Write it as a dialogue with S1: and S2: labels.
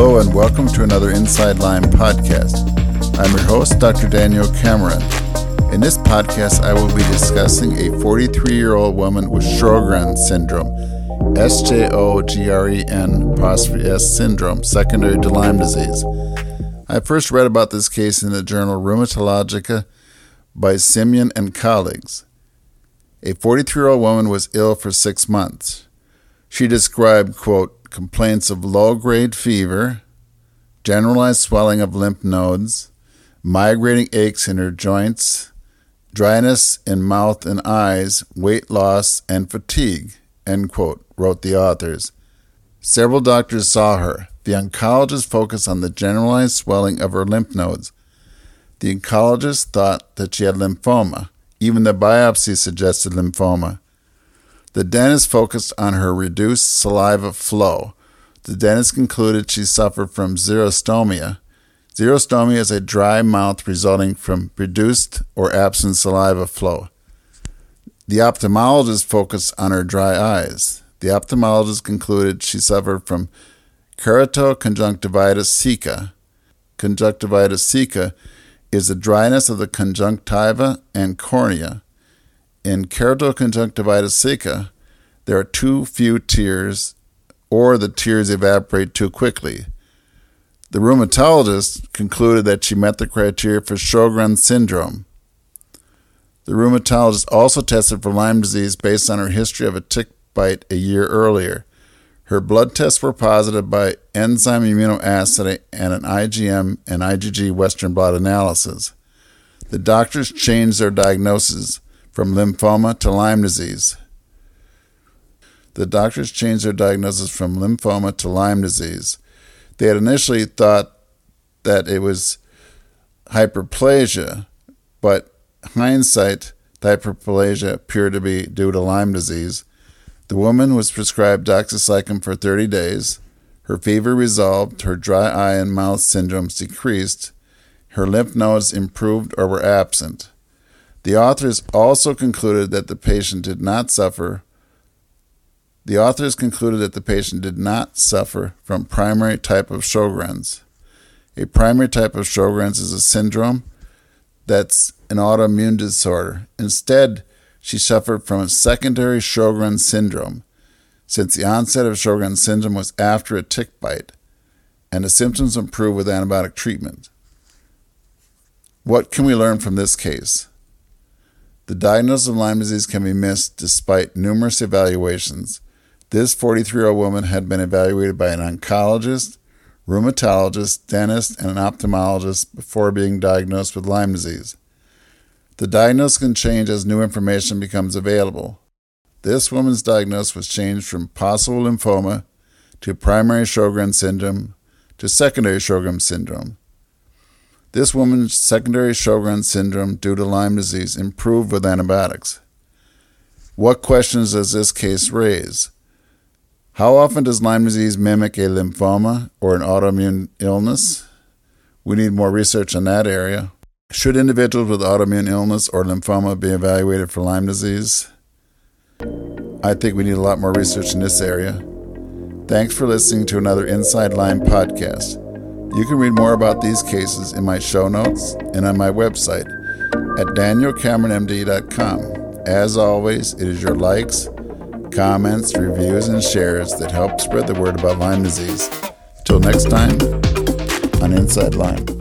S1: Hello, and welcome to another Inside Lyme podcast. I'm your host, Dr. Daniel Cameron. In this podcast, I will be discussing a 43 year old woman with Sjogren syndrome, S J O G R E N apostrophe S syndrome, secondary to Lyme disease. I first read about this case in the journal Rheumatologica by Simeon and colleagues. A 43 year old woman was ill for six months. She described, quote, complaints of low grade fever, generalized swelling of lymph nodes, migrating aches in her joints, dryness in mouth and eyes, weight loss, and fatigue, quote, wrote the authors. Several doctors saw her. The oncologist focused on the generalized swelling of her lymph nodes. The oncologist thought that she had lymphoma. Even the biopsy suggested lymphoma. The dentist focused on her reduced saliva flow. The dentist concluded she suffered from xerostomia. Xerostomia is a dry mouth resulting from reduced or absent saliva flow. The ophthalmologist focused on her dry eyes. The ophthalmologist concluded she suffered from keratoconjunctivitis sicca. Conjunctivitis sicca is the dryness of the conjunctiva and cornea. In keratoconjunctivitis sicca, there are too few tears or the tears evaporate too quickly. The rheumatologist concluded that she met the criteria for Sjogren syndrome. The rheumatologist also tested for Lyme disease based on her history of a tick bite a year earlier. Her blood tests were positive by enzyme immunoassay and an IgM and IgG Western blot analysis. The doctors changed their diagnosis from lymphoma to Lyme disease. The doctors changed their diagnosis from lymphoma to Lyme disease. They had initially thought that it was hyperplasia, but hindsight, the hyperplasia appeared to be due to Lyme disease. The woman was prescribed doxycycline for 30 days. Her fever resolved, her dry eye and mouth syndromes decreased, her lymph nodes improved or were absent. The authors also concluded that the patient did not suffer. The authors concluded that the patient did not suffer from primary type of Sjogren's. A primary type of Sjogren's is a syndrome that's an autoimmune disorder. Instead, she suffered from a secondary Sjogren syndrome, since the onset of Sjogren syndrome was after a tick bite, and the symptoms improved with antibiotic treatment. What can we learn from this case? The diagnosis of Lyme disease can be missed despite numerous evaluations. This 43 year old woman had been evaluated by an oncologist, rheumatologist, dentist, and an ophthalmologist before being diagnosed with Lyme disease. The diagnosis can change as new information becomes available. This woman's diagnosis was changed from possible lymphoma to primary Sjogren syndrome to secondary Sjogren syndrome. This woman's secondary Sjogren syndrome due to Lyme disease improved with antibiotics. What questions does this case raise? How often does Lyme disease mimic a lymphoma or an autoimmune illness? We need more research in that area. Should individuals with autoimmune illness or lymphoma be evaluated for Lyme disease? I think we need a lot more research in this area. Thanks for listening to another Inside Lyme podcast. You can read more about these cases in my show notes and on my website at danielcameronmd.com. As always, it is your likes, comments, reviews, and shares that help spread the word about Lyme disease. Till next time on Inside Lyme.